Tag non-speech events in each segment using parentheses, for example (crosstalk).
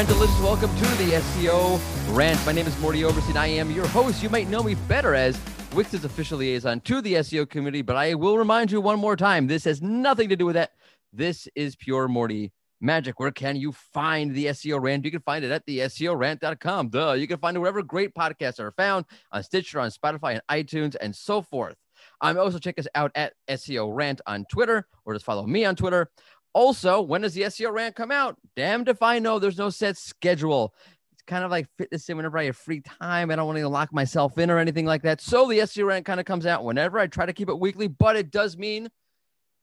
It's Rentalist. Welcome to the SEO Rant. My name is Mordy Oberstein. I am your host. You might know me better as Wix's official liaison to the SEO community, but I will remind you one more time this has nothing to do with that. This is pure Mordy magic. Where can you find the SEO Rant? You can find it at the SEORant.com. Duh. You can find it wherever great podcasts are found on Stitcher, on Spotify, and iTunes, and so forth. Um, also check us out at SEO Rant on Twitter, or just follow me on Twitter. Also, when does the SEO Rant come out? Damned if I know. There's no set schedule. It's kind of like fitness in whenever I have free time. I don't want to lock myself in or anything like that. So the SEO Rant kind of comes out whenever I try to keep it weekly, but it does mean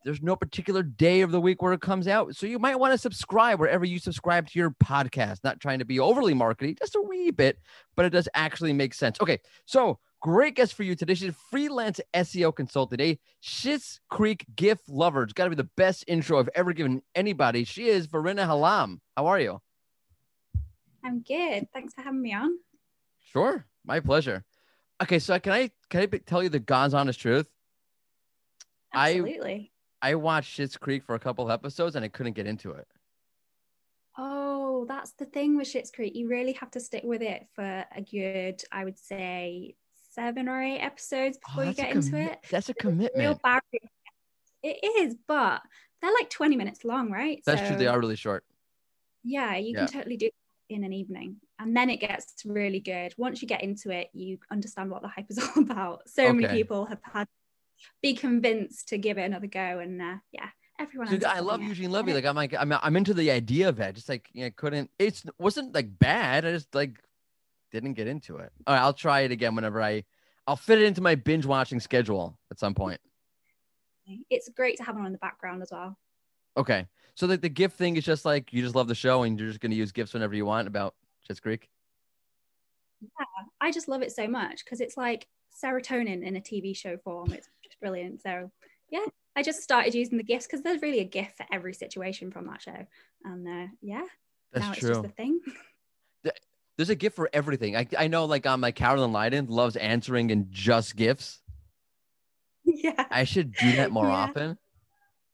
there's no particular day of the week where it comes out. So you might want to subscribe wherever you subscribe to your podcast. Not trying to be overly markety, just a wee bit, but it does actually make sense. Okay, so great guest for you today. She's a freelance SEO consultant, a Schitt's Creek GIF lover. It's got to be the best intro I've ever given anybody. She is Verena Hallam. How are you? I'm good. Thanks for having me on. Sure, my pleasure. Okay, so can I can I tell you the God's honest truth? Absolutely. I watched Schitt's Creek for a couple of episodes and I couldn't get into it. Oh, that's the thing with Schitt's Creek. You really have to stick with it for a good, I would say, seven or eight episodes Oh, before you that's a get into commi- it. That's a Real commitment. barrier. It is, but they're like 20 minutes long, right? That's true. They are really short. Yeah, you Yeah. can totally do it in an evening. And then it gets really good. Once you get into it, you understand what the hype is (laughs) all about. So many people have had be convinced to give it another go. And uh, yeah, everyone. Dude, I love it. Eugene Levy. Like I'm like I'm I'm into the idea of it. Just like you know, couldn't it's wasn't like bad. I just like didn't get into it. All right, I'll try it again whenever I I'll fit it into my binge watching schedule at some point. It's great to have one in the background as well. Okay. So like the GIF thing is just like you just love the show and you're just gonna use GIFs whenever you want about Schitt's Creek. Yeah, I just love it so much because it's like serotonin in a TV show form. It's just brilliant. So yeah, I just started using the GIFs because there's really a GIF for every situation from that show. And uh, yeah, That's now it's just a thing. (laughs) There's a GIF for everything. I I know like um like Carolyn Lyden loves answering in just GIFs. yeah. I should do that more Yeah. often.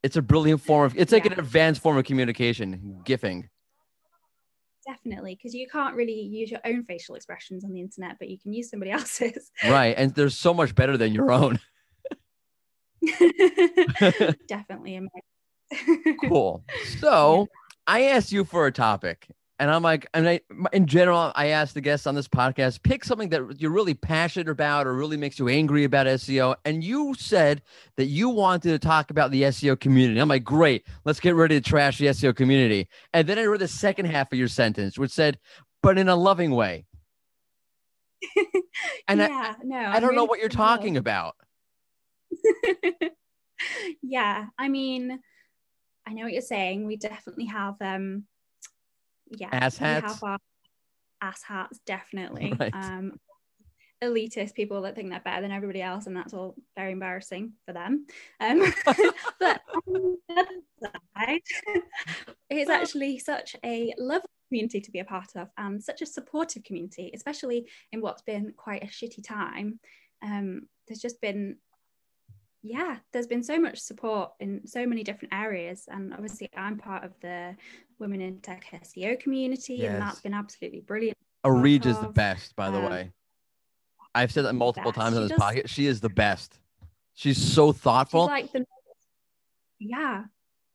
It's a brilliant form of it's like Yeah. an advanced form of communication, GIFing. Definitely, because you can't really use your own facial expressions on the internet, but you can use somebody (laughs) else's. Right. And they're so much better than your own. (laughs) (laughs) Definitely. in cool. So I asked you for a topic, and I'm like, and I, in general, I asked the guests on this podcast, pick something that you're really passionate about or really makes you angry about SEO. And you said that you wanted to talk about the SEO community. I'm like, great, let's get ready to trash the SEO community. And then I read the second half of your sentence, which said, but in a loving way. (laughs) And I- no, I don't know what you're talking about. (laughs) yeah, I mean, I know what you're saying. We definitely have, um, yeah, Ass we hats? have our ass hats, definitely. (laughs) Right. Um, elitist people that think they're better than everybody else, and that's all very embarrassing for them. Um, (laughs) but on the other side, (laughs) it's actually such a lovely community to be a part of, and such a supportive community, especially in what's been quite a shitty time. Um, there's just been yeah, there's been so much support in so many different areas. And obviously, I'm part of the Women in Tech SEO community, and that's been absolutely brilliant. Areej is the best, by the um, way. I've said that multiple times on She this podcast. She is the best. She's so She's thoughtful, like the yeah,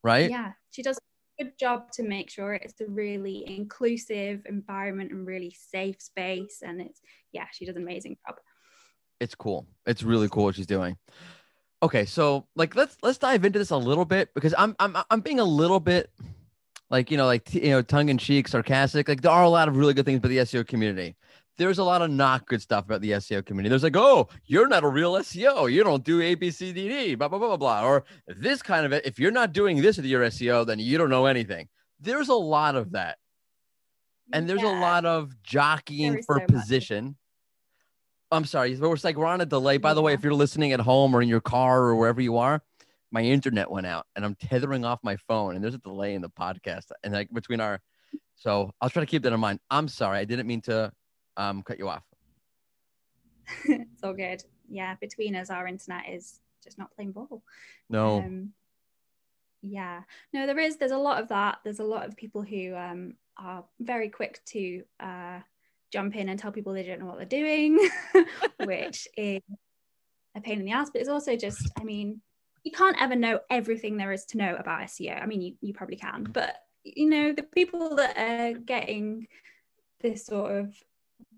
right? yeah. She does a good job to make sure it's a really inclusive environment and really safe space. And it's yeah, she does an amazing job. It's cool. It's really cool what she's doing. Okay, so like let's let's dive into this a little bit because I'm I'm I'm being a little bit like you know like you know tongue in cheek, sarcastic. Like there are a lot of really good things about the SEO community. There's a lot of not good stuff about the SEO community. There's like, oh, you're not a real SEO. You don't do A, B, C, D, D, blah, blah, blah, blah, blah. Or this kind of it. If you're not doing this with your SEO, then you don't know anything. There's a lot of that. and there's a lot of jockeying There is for so much. I'm sorry, but it's like we're on a delay. By the way, if you're listening at home or in your car or wherever you are, my internet went out and I'm tethering off my phone, and there's a delay in the podcast and like between our. So I'll try to keep that in mind. I'm sorry, I didn't mean to um, cut you off. (laughs) it's all good. Yeah, between us, our internet is just not playing ball. No, Um, yeah no there is there's a lot of that there's a lot of people who um, are very quick to uh, jump in and tell people they don't know what they're doing (laughs) which is a pain in the ass but it's also just i mean you can't ever know everything there is to know about seo i mean you, you probably can but you know the people that are getting this sort of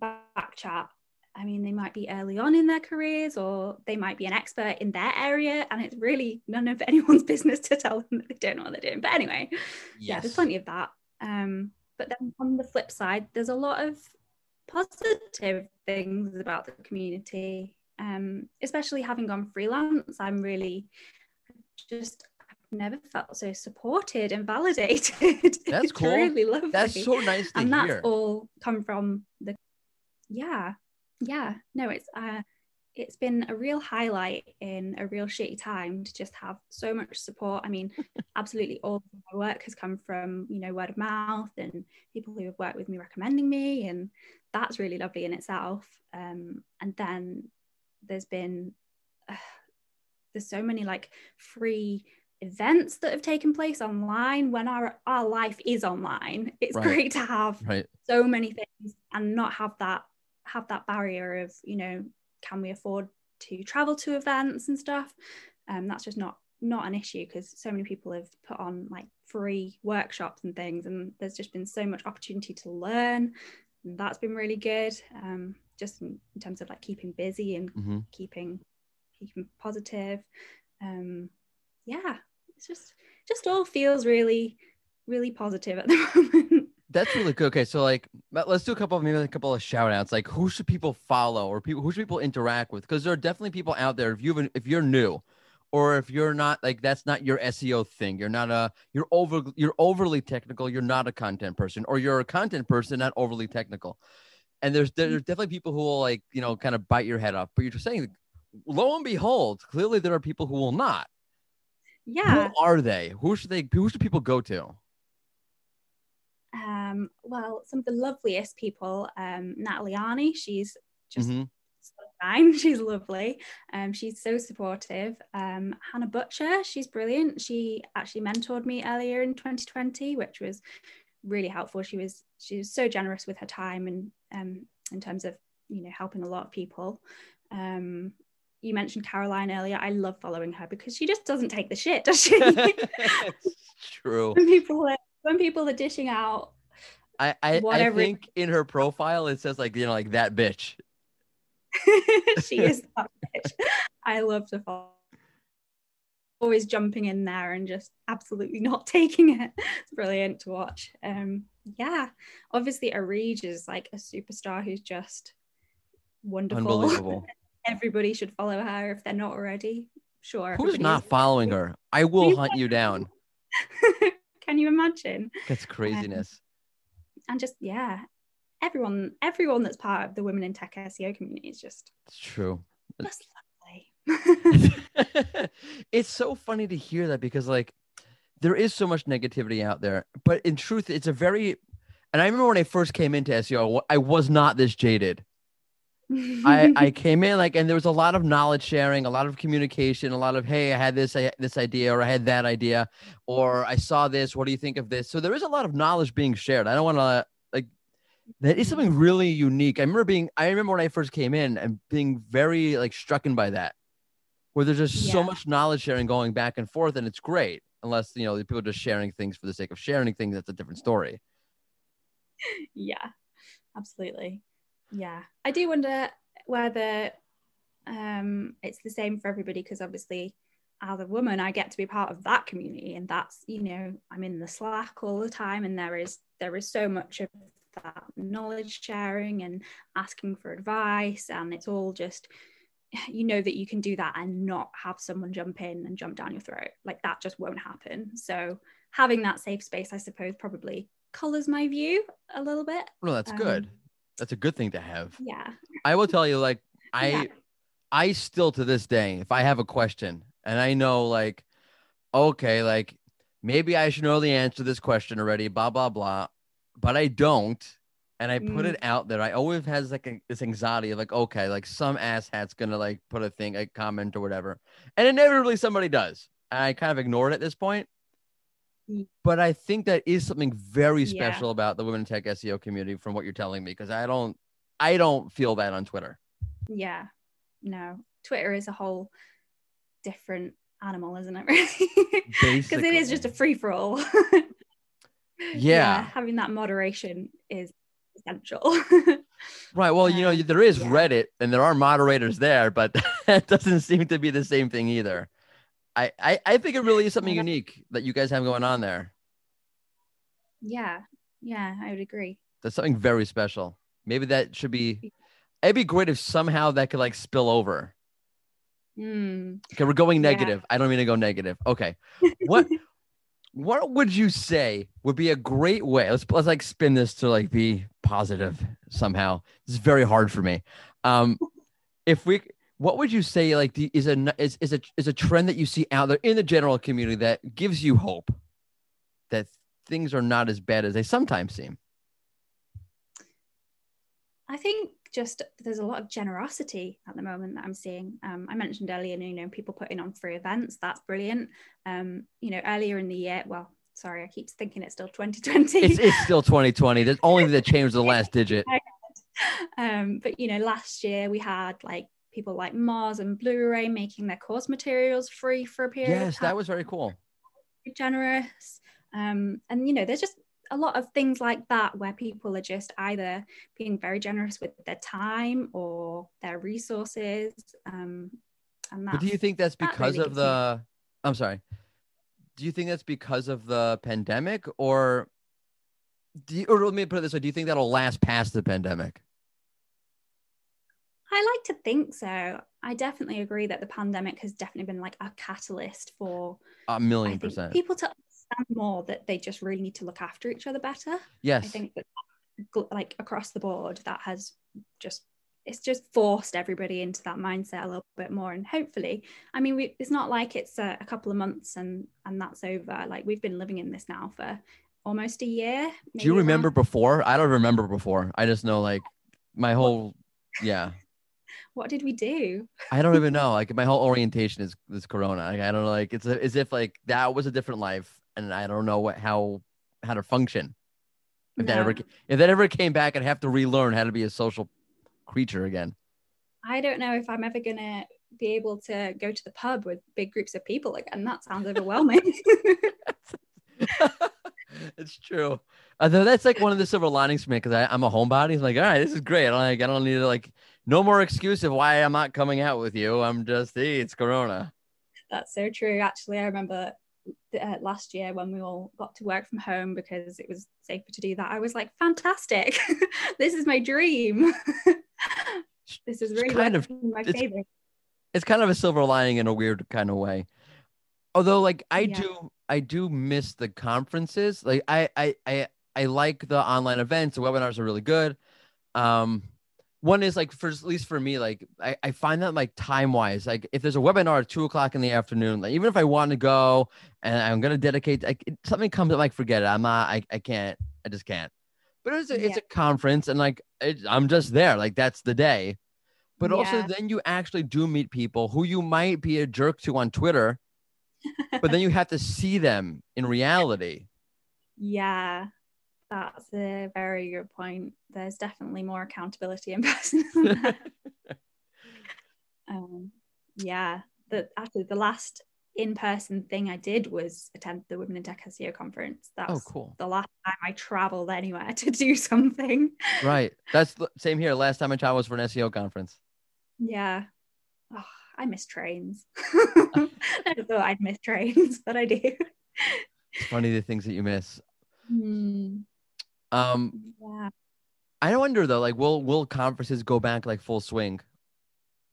back chat I mean, they might be early on in their careers or they might be an expert in their area, and it's really none of anyone's (laughs) business to tell them that they don't know what they're doing. But anyway, yes. yeah, there's plenty of that. Um, but then on the flip side, there's a lot of positive things about the community, um, especially having gone freelance. I'm really just I've never felt so supported and validated. (laughs) That's it's cool. Really lovely. That's so nice to and hear. that's all come from the yeah yeah no it's uh it's been a real highlight in a real shitty time to just have so much support. I mean, (laughs) absolutely all of my work has come from, you know, word of mouth and people who have worked with me recommending me. And that's really lovely in itself. Um, and then there's been, uh, there's so many like free events that have taken place online when our, our life is online. It's Right. great to have right. so many things and not have that have that barrier of you know can we afford to travel to events and stuff? Um that's just not not an issue because so many people have put on like free workshops and things and there's just been so much opportunity to learn. And that's been really good um just in, in terms of like keeping busy and hmm keeping keeping positive. Um yeah it's just just all feels really really positive at the (laughs) moment That's really good. Okay, so like, let's do a couple of maybe a couple of shout outs. Like, who should people follow, or people who should people interact with? Because there are definitely people out there. If you have if you're new, or if you're not like that's not your SEO thing, you're not a you're over you're overly technical. You're not a content person, or you're a content person not overly technical. And there's there's definitely people who will like you know kind of bite your head off. But you're just saying, lo and behold, clearly there are people who will not. yeah Who are they? Who should they? Who should people go to? Um, well, some of the loveliest people, um, Natalie Arney, she's just Mhm. so fine. (laughs) She's lovely. Um, she's so supportive. Um, Hannah Butcher, she's brilliant. She actually mentored me earlier in 2020, which was really helpful. She was she was so generous with her time and um, in terms of you know helping a lot of people. Um, you mentioned Caroline earlier. I love following her because she just doesn't take the shit, does she? (laughs) true. (laughs) people are when people are dishing out I, I, I think in her profile it says like you know like that bitch. (laughs) she is that bitch. I love to follow. Always jumping in there and just absolutely not (laughs) taking it. It's brilliant to watch. Um, yeah, obviously Areej is like a superstar who's just wonderful. Unbelievable. (laughs) Everybody should follow her if they're not already. Sure. Who's not following her? I will hunt you down. You imagine? That's craziness. Um, and just yeah, everyone, everyone that's part of the Women in Tech SEO community is just It's true. just lovely. (laughs) it's so funny to hear that because like there is so much negativity out there, but in truth, it's a very and I remember when I first came into SEO, I was not this jaded. I, (laughs) I came in like, and there was a lot of knowledge sharing, a lot of communication, a lot of, hey, I had this, I, this idea, or I had that idea, or I saw this. What do you think of this? So there is a lot of knowledge being shared. I don't want to like, that is something really unique. I remember being, I remember when I first came in and being very like strucken by that, where there's just so much knowledge sharing going back and forth, and it's great. Unless you know the people just sharing things for the sake of sharing things, that's a different story. (laughs) yeah absolutely yeah. I do wonder whether um it's the same for everybody because obviously as a woman i get to be part of that community and that's you know i'm in the slack all the time and there is there is so much of that knowledge sharing and asking for advice and it's all just you know that you can do that and not have someone jump in and jump down your throat. Like that just won't happen. So having that safe space i suppose probably colors my view a little bit. Well that's Um, good. That's a good thing to have. yeah I will tell you, like, I Yeah. I still to this day, if I have a question and I know like, okay, like maybe I should know the answer to this question already, blah blah blah, but I don't, and I put Mm. it out there. I always has like a, this anxiety of like, okay, like some asshat's gonna like put a thing, a comment or whatever, and inevitably somebody does. And I kind of ignore it at this point. But I think that is something very Yeah. special about the women in tech SEO community from what you're telling me because I don't I don't feel that on Twitter. Yeah. No. Twitter is a whole different animal, isn't it? Really? (laughs) Because it is just a free for all. Yeah. Having that moderation is essential. (laughs) Right. Well, you know, there is yeah. Reddit and there are moderators there, but (laughs) that doesn't seem to be the same thing either. I, I, I think it really is something Yeah. unique that you guys have going on there. yeah. Yeah, I would agree. That's something very special. Maybe that should be it'd be great if somehow that could like spill over. Mm. Okay, we're going Yeah. negative. I don't mean to go negative. Okay. What (laughs) what would you say would be a great way? Let's let's like spin this to like be positive somehow. It's very hard for me. Um if we what would you say like the, is a is, is a is a trend that you see out there in the general community that gives you hope that things are not as bad as they sometimes seem? I think just there's a lot of generosity at the moment that I'm seeing. Um, I mentioned earlier, you know, people putting on free events. That's brilliant. Um, you know, earlier in the year, well, sorry, I keep thinking it's still 2020. It's it's still 2020. There's only that changed the last (laughs) digit. um, but you know, last year we had like people like Moz and Blue Array making their course materials free for a period. of Yes, that was very cool. generous. Um, and you know, there's just a lot of things like that where people are just either being very generous with their time or their resources. Um, and But do you think that's that because really of the? I'm sorry. Do you think that's because of the pandemic, or do you, or let me put it this way: Do you think that'll last past the pandemic? I like to think so. I definitely agree that the pandemic has definitely been like a catalyst for a million percent. people to understand more that they just really need to look after each other better. Yes, I think that like across the board that has just it's just forced everybody into that mindset a little bit more and hopefully i mean we, it's not like it's a, a couple of months and and that's over like we've been living in this now for almost a year Do you around- remember before? I don't remember before. I just know like my whole. Yeah, what did we do I don't even know. Like my whole (laughs) orientation is this Corona. Like I don't know. Like it's a, as if like that was a different life, and I don't know what how how to function. If that ever if that ever came back, I'd have to relearn how to be a social creature again. i don't know if i'm ever gonna be able to go to the pub with big groups of people again that sounds overwhelming (laughs) it's true. Although that's like one of the silver linings for me because I'm a homebody. It's like, all right, this is great. I don't like I don't need to like no more excuse of why I'm not coming out with you. I'm just hey, it's Corona. That's so true. Actually, I remember uh, last year when we all got to work from home because it was safer to do that. I was like, fantastic! (laughs) this is my dream. (laughs) this is really kind of- my it's- favor. It's kind of a silver lining in a weird kind of way. Although, like I Yeah. do, I do miss the conferences. Like I, I, I, I like the online events. The webinars are really good. Um, one is like for at least for me, like I, I find that like time wise, like if there's a webinar at two o'clock in the afternoon, like even if I want to go and I'm gonna dedicate, like it, something comes up, like forget it. I'm not, I, I can't, I just can't. But it's a, it's a conference, and like it, I'm just there, like that's the day. But also, then you actually do meet people who you might be a jerk to on Twitter, but then (laughs) you have to see them in reality. Yeah, that's a very good point. There's definitely more accountability in (laughs) person. than that. (laughs) um, yeah, the actually the last in-person thing I did was attend the Women in Tech SEO conference. That's Oh, cool. the last time I traveled anywhere (laughs) to do something. Right. That's the same here. Last time I traveled was for an SEO conference. Yeah. Oh, I miss trains. I thought I'd miss trains, but I do. It's funny the things that you miss. Hmm, Um, yeah. I wonder though, like, will will conferences go back like full swing?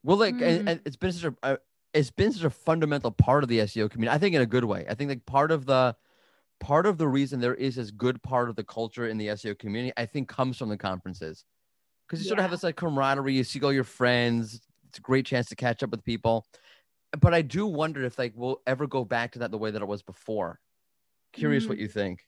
Will like, and, Mm. and it's been such a, uh, it's been such a fundamental part of the SEO community. I think in a good way. I think like part of the, part of the reason there is this good part of the culture in the SEO community, I think, comes from the conferences, because you sort of have this like camaraderie. You see all your friends. It's a great chance to catch up with people. But I do wonder if like we'll ever go back to that the way that it was before. Curious what Mm. you think.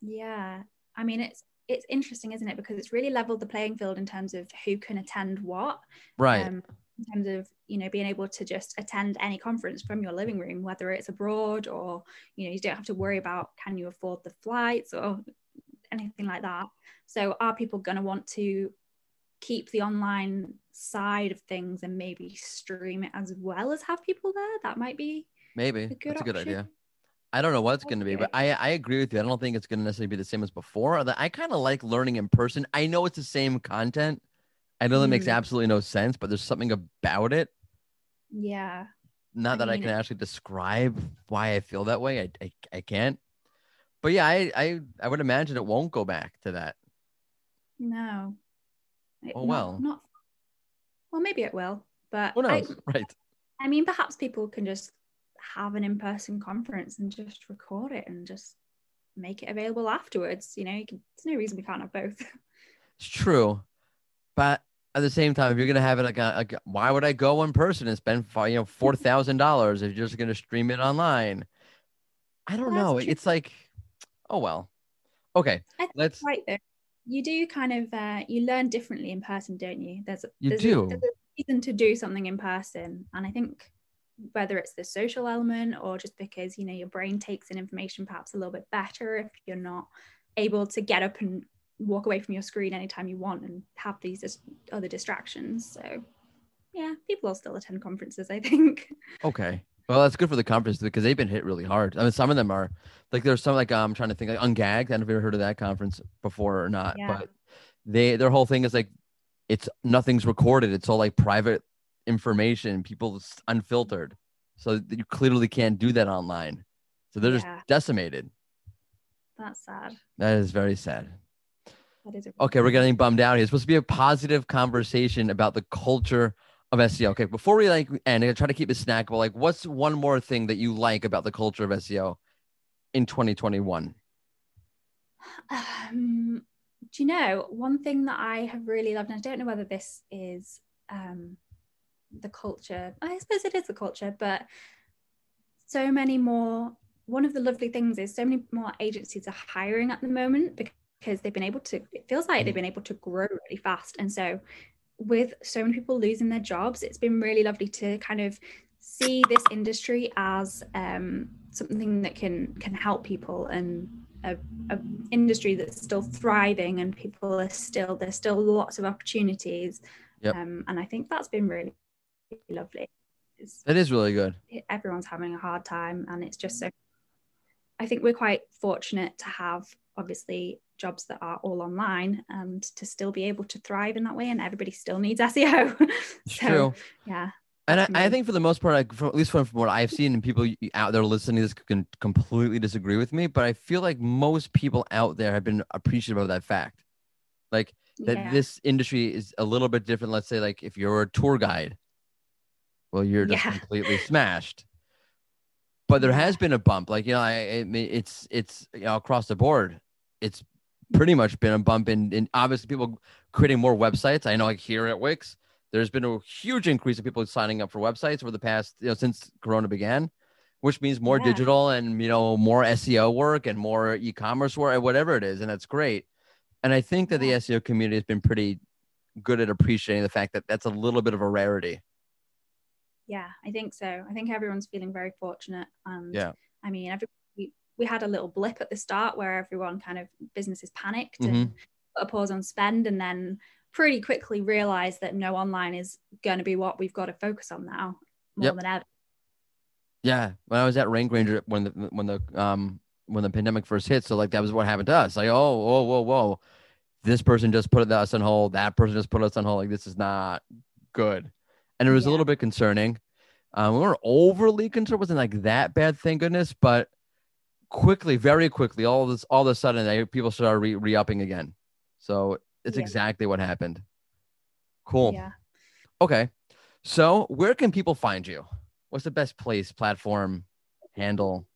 Yeah. I mean, it's it's interesting, isn't it? Because it's really leveled the playing field in terms of who can attend what. Right. Um, in terms of you know being able to just attend any conference from your living room whether it's abroad or you know you don't have to worry about can you afford the flights or anything like that so are people going to want to keep the online side of things and maybe stream it as well as have people there that might be maybe a that's a good idea I don't know what it's going to be, but I, I agree with you. I don't think it's going to necessarily be the same as before. I kind of like learning in person. I know it's the same content, I know that makes mm. absolutely no sense, but there's something about it. Yeah. Not I that mean, I can actually describe why I feel that way. I, I, I can't. But yeah, I, I I would imagine it won't go back to that. No. Oh well. Not, not well, maybe it will, but who knows? I, (laughs) right. I mean, perhaps people can just have an in-person conference and just record it and just make it available afterwards. You know, you can, there's no reason we can't have both. (laughs) It's true, but at the same time, if you're gonna have it like, a, like why would I go in person and spend you know (laughs) four thousand dollars if you're just gonna stream it online? I don't know. True. It's like, oh well. Okay, let's. Right there, you do kind of uh, you learn differently in person, don't you? There's you there's do. A, there's a reason to do something in person, and I think whether it's the social element or just because you know your brain takes in information perhaps a little bit better if you're not able to get up and walk away from your screen anytime you want and have these other distractions. So, yeah, people will still attend conferences, I think. (laughs) Okay. Well, that's good for the conference because they've been hit really hard. I mean, some of them are like there's some like I'm trying to think like Ungagged. I don't know if you've ever heard of that conference before or not, yeah. but they their whole thing is like it's nothing's recorded. It's all like private information, people unfiltered. So you clearly can't do that online. So they're yeah. just decimated. That's sad. That is very sad okay, we're getting bummed out here. It's supposed to be a positive conversation about the culture of SEO. Okay, before we like end, I try to keep it snackable. Like, what's one more thing that you like about the culture of SEO in 2021? Um, do you know one thing that I have really loved, and I don't know whether this is um, the culture. I suppose it is the culture, but so many more. One of the lovely things is so many more agencies are hiring at the moment because they've been able to it feels like they've mm. been able to grow really fast and so with so many people losing their jobs it's been really lovely to kind of see this industry as um, something that can can help people and a, a, industry that's still thriving and people are still there's still lots of opportunities yep. um, and i think that's been really lovely it's, it is really good everyone's having a hard time and it's just so i think we're quite fortunate to have obviously jobs that are all online and to still be able to thrive in that way and everybody still needs SEO. (laughs) so, True. Yeah. And I, I, think for the most part, like from, at least from, from what I've seen, and people out there listening to this can completely disagree with me, but I feel like most people out there have been appreciative of that fact. Like that yeah. this industry is a little bit different. Let's say, like if you're a tour guide, well, you're just yeah. (laughs) completely smashed. But there has been a bump, like you know, I, it, it's it's you know, across the board. It's pretty much been a bump in, in obviously people creating more websites. I know like here at Wix, there's been a huge increase of people signing up for websites over the past, you know, since Corona began, which means more yeah. digital and, you know, more SEO work and more e-commerce work, whatever it is. And that's great. And I think that the SEO community has been pretty good at appreciating the fact that that's a little bit of a rarity. Yeah, I think so. I think everyone's feeling very fortunate. And yeah, I mean, every we had a little blip at the start where everyone kind of businesses panicked mm-hmm. and put a pause on spend and then pretty quickly realized that no online is going to be what we've got to focus on now more yep. than ever. Yeah, when I was at Rank Ranger when the when the um when the pandemic first hit, so like that was what happened to us. Like, oh, whoa, whoa, whoa, this person just put us on hold. That person just put us on hold. Like this is not good, and it was yeah. a little bit concerning. Um, we weren't overly concerned. It wasn't like that bad, thank goodness. But quickly, very quickly, all this, all of a sudden, they, people started re, re-upping again. So it's yeah. exactly what happened. Cool. Yeah. Okay. So where can people find you? What's the best place, platform, handle?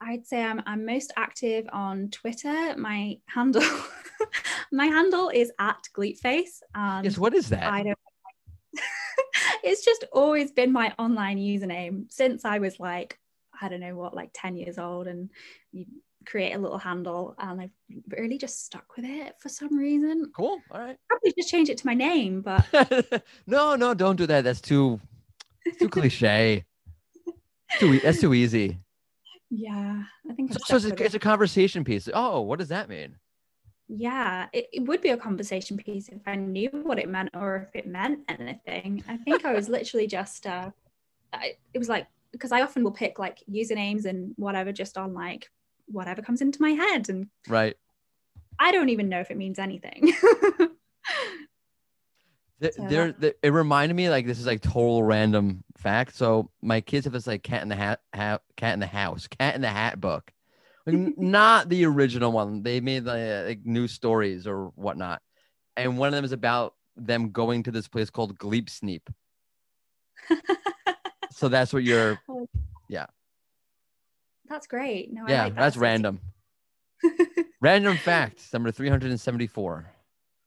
I'd say I'm, I'm most active on Twitter. My handle, (laughs) my handle is at Gleetface. And yes. What is that? I don't. It's just always been my online username since I was like I don't know what, like 10 years old. And you create a little handle and I've really just stuck with it for some reason. Cool. All right. Probably just change it to my name, but (laughs) no, no, don't do that. That's too too cliche. too that's too easy. (laughs) yeah, I think So, so it's, a, it's a conversation piece. Oh, what does that mean? Yeah, it, it would be a conversation piece if I knew what it meant or if it meant anything. I think I was literally just uh I, it was like because I often will pick like usernames and whatever just on like whatever comes into my head and Right. I don't even know if it means anything. (laughs) Th- So there, it reminded me like this is like total random fact. So my kids have this like cat in the hat, ha- cat in the house, cat in the hat book, not the original one. They made like, like new stories or whatnot, and one of them is about them going to this place called Gleep Sneep. (laughs) So that's what you're. Yeah. That's great. No, I Yeah, like that. that's random. (laughs) Random fact number three hundred and seventy-four.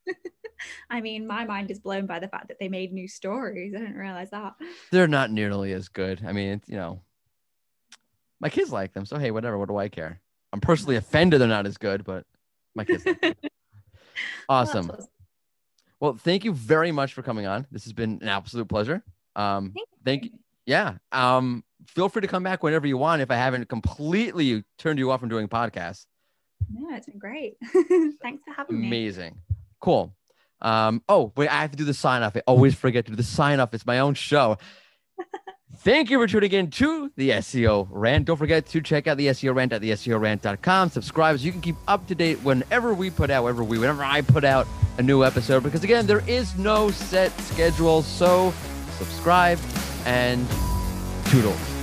(laughs) I mean, my mind is blown by the fact that they made new stories. I didn't realize that. They're not nearly as good. I mean, it's, you know, my kids like them, so hey, whatever. What do I care? I'm personally offended they're not as good, but my kids. like them. (laughs) Well, that's awesome. Well, thank you very much for coming on. This has been an absolute pleasure. Um, Thank thank yeah. Um, feel free to come back whenever you want. If I haven't completely turned you off from doing podcasts, No, it's been great. (laughs) Thanks for having me. amazing, cool. Um, oh wait, I have to do the sign off. I always forget to do the sign off. It's my own show. (laughs) Thank you for tuning in to the SEO rant. Don't forget to check out the SEO rant at the SEO rant.com. Subscribe so you can keep up to date whenever we put out, whenever we, whenever I put out a new episode. Because again, there is no set schedule. So subscribe and toodles.